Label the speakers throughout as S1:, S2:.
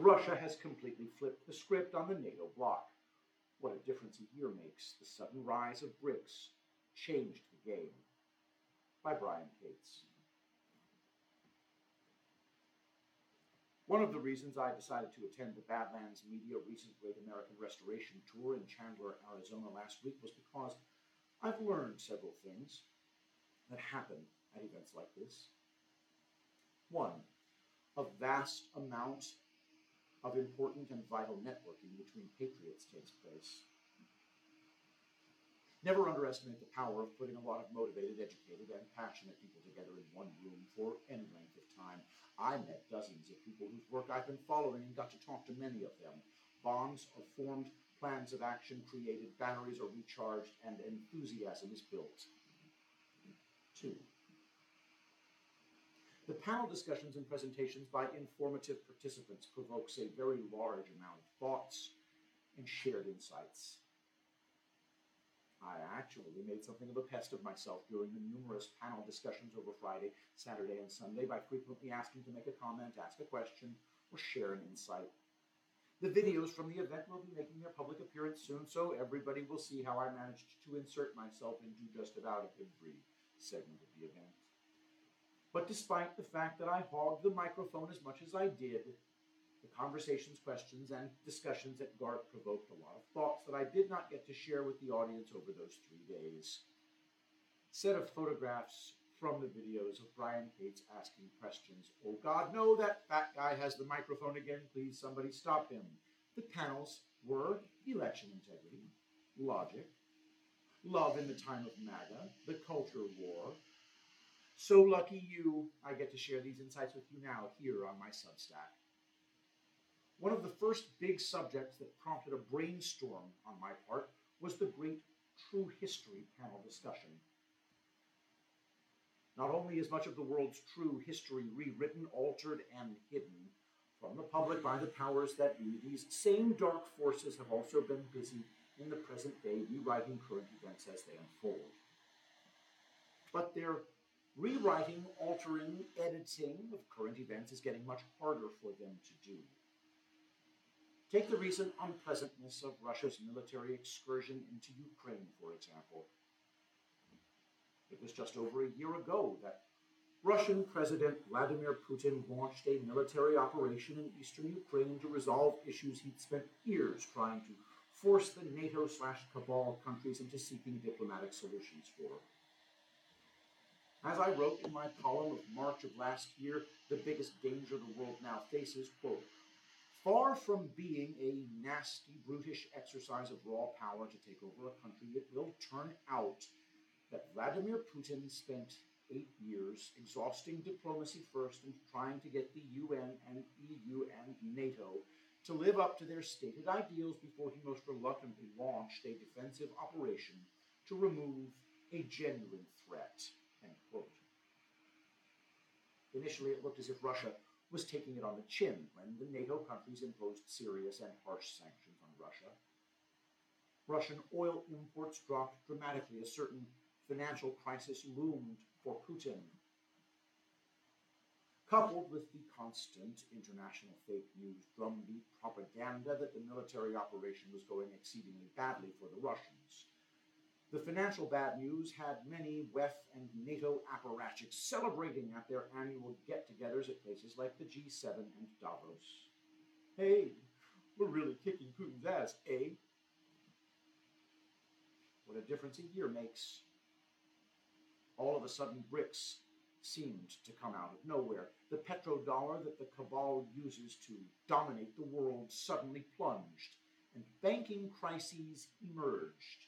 S1: Russia has completely flipped the script on the NATO bloc. What a difference a year makes. The sudden rise of BRICS changed the game. By Brian Cates. One of the reasons I decided to attend the Badlands Media recent Great American Restoration Tour in Chandler, Arizona last week was because I've learned several things that happen at events like this. One, a vast amount of important and vital networking between patriots takes place. Never underestimate the power of putting a lot of motivated, educated, and passionate people together in one room for any length of time. I met dozens of people whose work I've been following and got to talk to many of them. Bonds are formed, plans of action created, batteries are recharged, and enthusiasm is built. Two, the panel discussions and presentations by informative participants provokes a very large amount of thoughts and shared insights. I actually made something of a pest of myself during the numerous panel discussions over Friday, Saturday, and Sunday by frequently asking to make a comment, ask a question, or share an insight. The videos from the event will be making their public appearance soon, so everybody will see how I managed to insert myself into just about every segment of the event. But despite the fact that I hogged the microphone as much as I did, the conversations, questions, and discussions at GART provoked a lot of thoughts that I did not get to share with the audience over those three days. Set of photographs from the videos of Brian Cates asking questions. Oh God, no, that fat guy has the microphone again. Please, somebody stop him. The panels were election integrity, logic, love in the time of MAGA, the culture war, so lucky you, I get to share these insights with you now here on my Substack. One of the first big subjects that prompted a brainstorm on my part was the Great True History panel discussion. Not only is much of the world's true history rewritten, altered, and hidden from the public by the powers that be, these same dark forces have also been busy in the present day rewriting current events as they unfold. But their Rewriting, altering, editing of current events is getting much harder for them to do. Take the recent unpleasantness of Russia's military excursion into Ukraine, for example. It was just over a year ago that Russian President Vladimir Putin launched a military operation in eastern Ukraine to resolve issues he'd spent years trying to force the NATO slash cabal countries into seeking diplomatic solutions for. As I wrote in my column of March of last year, the biggest danger the world now faces, quote, far from being a nasty, brutish exercise of raw power to take over a country, it will turn out that Vladimir Putin spent eight years exhausting diplomacy first and trying to get the UN and EU and NATO to live up to their stated ideals before he most reluctantly launched a defensive operation to remove a genuine threat. Initially, it looked as if Russia was taking it on the chin when the NATO countries imposed serious and harsh sanctions on Russia. Russian oil imports dropped dramatically. A certain financial crisis loomed for Putin. Coupled with the constant international fake news drumbeat propaganda that the military operation was going exceedingly badly for the Russians. The financial bad news had many WEF and NATO apparatchiks celebrating at their annual get togethers at places like the G7 and Davos. Hey, we're really kicking Putin's ass, eh? What a difference a year makes. All of a sudden, BRICS seemed to come out of nowhere. The petrodollar that the cabal uses to dominate the world suddenly plunged, and banking crises emerged.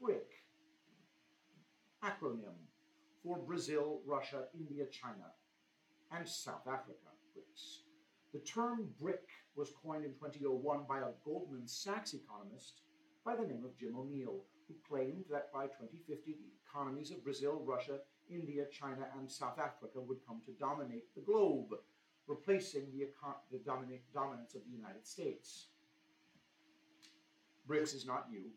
S1: BRIC, acronym for Brazil, Russia, India, China, and South Africa BRICS. The term BRIC was coined in 2001 by a Goldman Sachs economist by the name of Jim O'Neill, who claimed that by 2050 the economies of Brazil, Russia, India, China, and South Africa would come to dominate the globe, replacing the, the dominance of the United States. BRICS is not new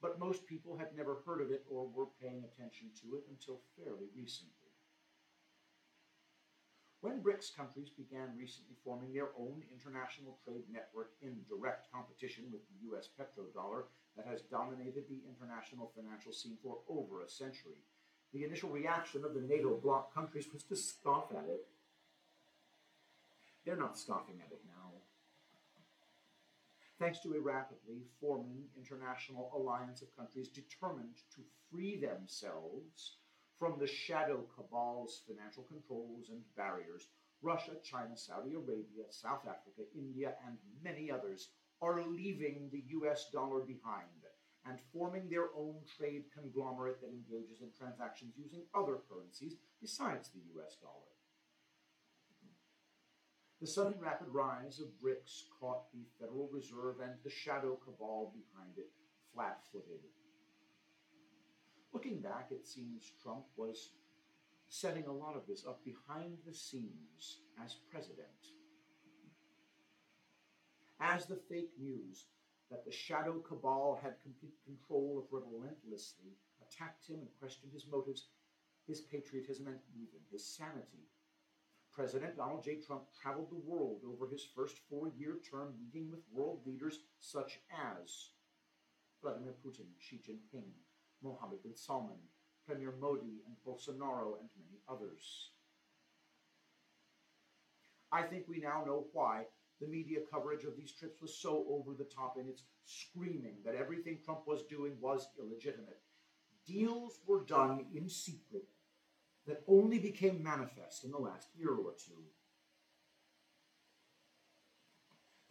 S1: but most people had never heard of it or were paying attention to it until fairly recently. When BRICS countries began recently forming their own international trade network in direct competition with the US petrodollar that has dominated the international financial scene for over a century, the initial reaction of the NATO bloc countries was to scoff at it. They're not scoffing at it now. Thanks to a rapidly forming international alliance of countries determined to free themselves from the shadow cabal's financial controls and barriers, Russia, China, Saudi Arabia, South Africa, India, and many others are leaving the US dollar behind and forming their own trade conglomerate that engages in transactions using other currencies besides the US dollar. The sudden rapid rise of BRICS caught the Federal Reserve and the shadow cabal behind it flat footed. Looking back, it seems Trump was setting a lot of this up behind the scenes as president. As the fake news that the shadow cabal had complete control of relentlessly attacked him and questioned his motives, his patriotism, and even his sanity. President Donald J. Trump traveled the world over his first four year term, meeting with world leaders such as Vladimir Putin, Xi Jinping, Mohammed bin Salman, Premier Modi, and Bolsonaro, and many others. I think we now know why the media coverage of these trips was so over the top in its screaming that everything Trump was doing was illegitimate. Deals were done in secret that only became manifest in the last year or two.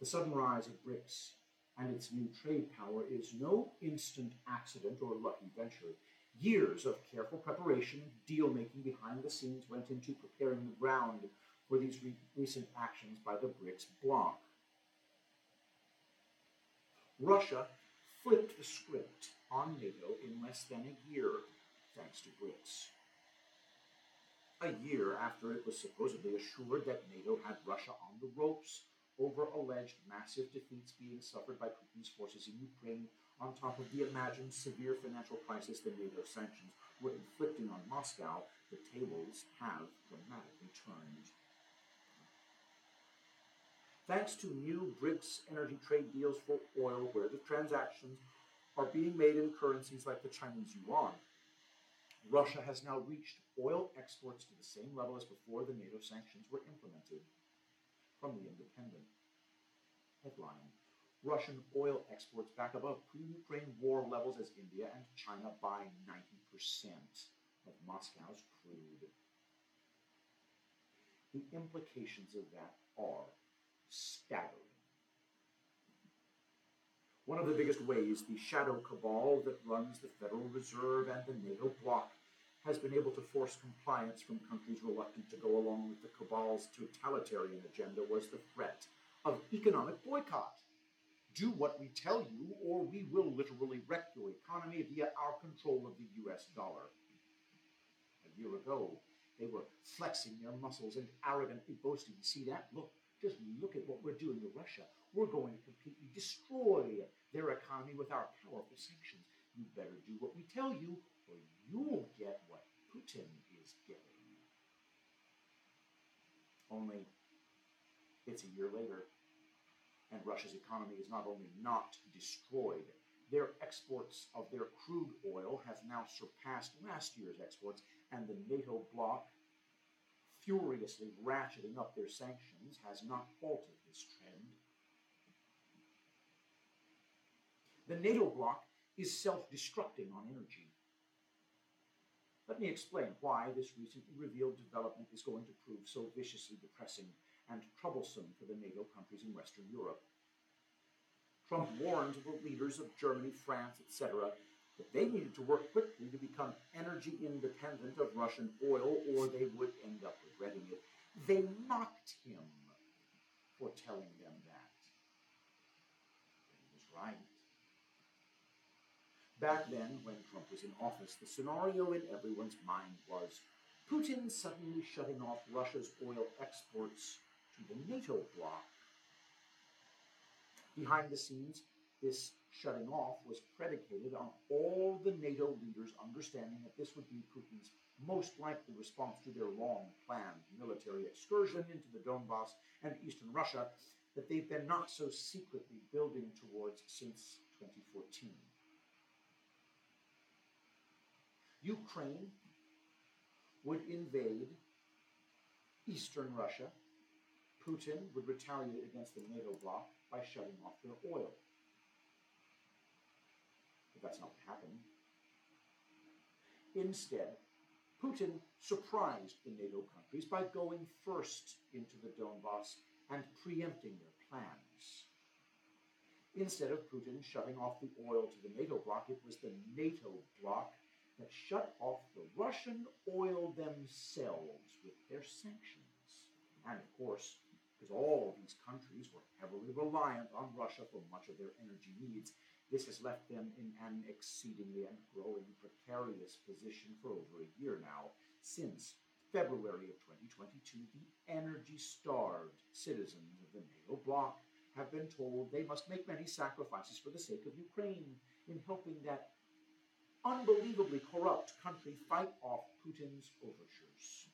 S1: The sudden rise of BRICS and its new trade power is no instant accident or lucky venture. Years of careful preparation deal making behind the scenes went into preparing the ground for these re- recent actions by the BRICS bloc. Russia flipped the script on NATO in less than a year, thanks to BRICS. A year after it was supposedly assured that NATO had Russia on the ropes over alleged massive defeats being suffered by Putin's forces in Ukraine, on top of the imagined severe financial crisis the NATO sanctions were inflicting on Moscow, the tables have dramatically turned. Thanks to new BRICS energy trade deals for oil, where the transactions are being made in currencies like the Chinese yuan, Russia has now reached oil exports to the same level as before the NATO sanctions were implemented from The Independent. Headline Russian oil exports back above pre Ukraine war levels as India and China buy 90% of Moscow's crude. The implications of that are staggering. One of the biggest ways the shadow cabal that runs the Federal Reserve and the NATO bloc has been able to force compliance from countries reluctant to go along with the cabal's totalitarian agenda was the threat of economic boycott. Do what we tell you, or we will literally wreck your economy via our control of the US dollar. A year ago, they were flexing their muscles and arrogantly boasting, see that? Look, just look at what we're doing to Russia. We're going to completely destroy their economy with our powerful sanctions. You better do what we tell you, or you'll get what Putin is getting. Only it's a year later, and Russia's economy is not only not destroyed, their exports of their crude oil have now surpassed last year's exports, and the NATO bloc, furiously ratcheting up their sanctions, has not halted this trend. The NATO bloc is self destructing on energy. Let me explain why this recently revealed development is going to prove so viciously depressing and troublesome for the NATO countries in Western Europe. Trump warned the leaders of Germany, France, etc., that they needed to work quickly to become energy independent of Russian oil or they would end up regretting it. They mocked him for telling them that. He was right. Back then, when Trump was in office, the scenario in everyone's mind was Putin suddenly shutting off Russia's oil exports to the NATO bloc. Behind the scenes, this shutting off was predicated on all the NATO leaders understanding that this would be Putin's most likely response to their long planned military excursion into the Donbass and eastern Russia that they've been not so secretly building towards since 2014. Ukraine would invade eastern Russia. Putin would retaliate against the NATO bloc by shutting off their oil. But that's not what happened. Instead, Putin surprised the NATO countries by going first into the Donbass and preempting their plans. Instead of Putin shutting off the oil to the NATO bloc, it was the NATO bloc that shut off the Russian oil themselves with their sanctions. And of course, because all these countries were heavily reliant on Russia for much of their energy needs, this has left them in an exceedingly and growing precarious position for over a year now, since February of 2022, the energy starved citizens of the NATO bloc have been told they must make many sacrifices for the sake of Ukraine in helping that unbelievably corrupt country fight off Putin's overtures.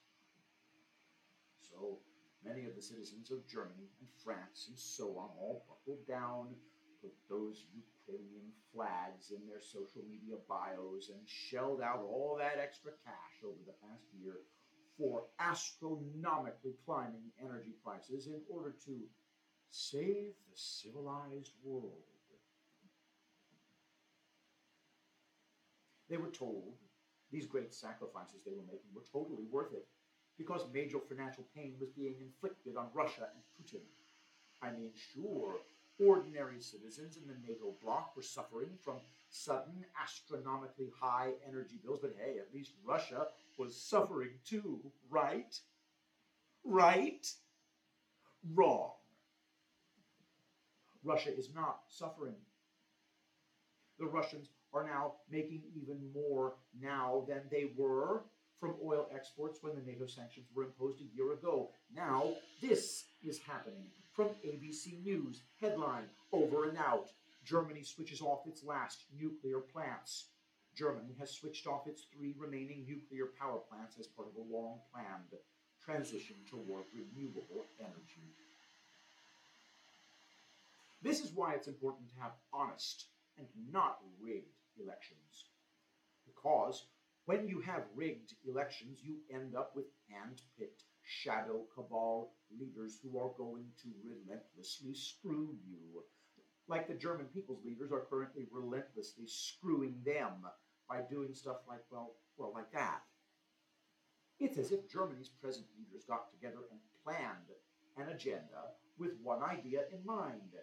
S1: So many of the citizens of Germany and France and so on all buckled down, put those Ukrainian flags in their social media bios, and shelled out all that extra cash over the past year for astronomically climbing energy prices in order to save the civilized world. They were told these great sacrifices they were making were totally worth it because major financial pain was being inflicted on Russia and Putin. I mean, sure, ordinary citizens in the NATO bloc were suffering from sudden astronomically high energy bills, but hey, at least Russia was suffering too, right? Right? Wrong. Russia is not suffering. The Russians are now making even more now than they were from oil exports when the NATO sanctions were imposed a year ago. Now, this is happening. From ABC News, headline Over and Out. Germany switches off its last nuclear plants. Germany has switched off its three remaining nuclear power plants as part of a long planned transition toward renewable energy. This is why it's important to have honest and not rigged elections. Because when you have rigged elections, you end up with hand picked shadow cabal leaders who are going to relentlessly screw you. Like the German people's leaders are currently relentlessly screwing them by doing stuff like, well, well, like that. It's as if Germany's present leaders got together and planned an agenda with one idea in mind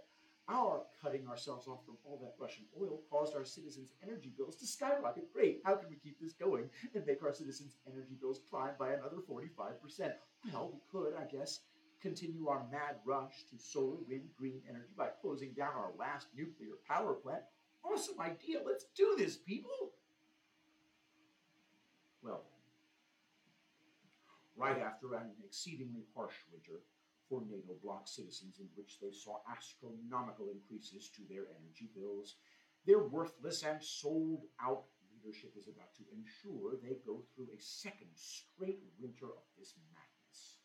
S1: our cutting ourselves off from all that Russian oil caused our citizens' energy bills to skyrocket. Great, how can we keep this going and make our citizens' energy bills climb by another 45%? Well, we could, I guess, continue our mad rush to solar, wind, green energy by closing down our last nuclear power plant. Awesome idea. Let's do this, people. Well, right after an exceedingly harsh winter, for NATO bloc citizens in which they saw astronomical increases to their energy bills. Their worthless and sold out leadership is about to ensure they go through a second straight winter of this madness.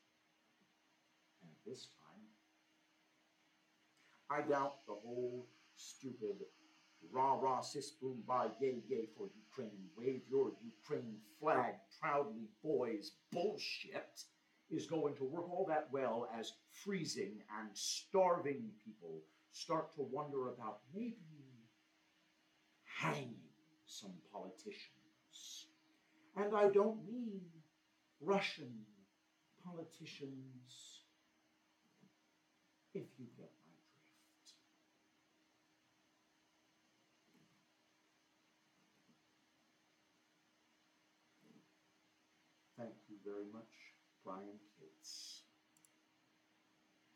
S1: And this time, I doubt the whole stupid rah rah sis boom bye yay yay for Ukraine, wave your Ukraine flag proudly, boys bullshit is going to work all that well as freezing and starving people start to wonder about maybe hanging some politicians. And I don't mean Russian politicians, if you get my drift. Thank you very much. Cates.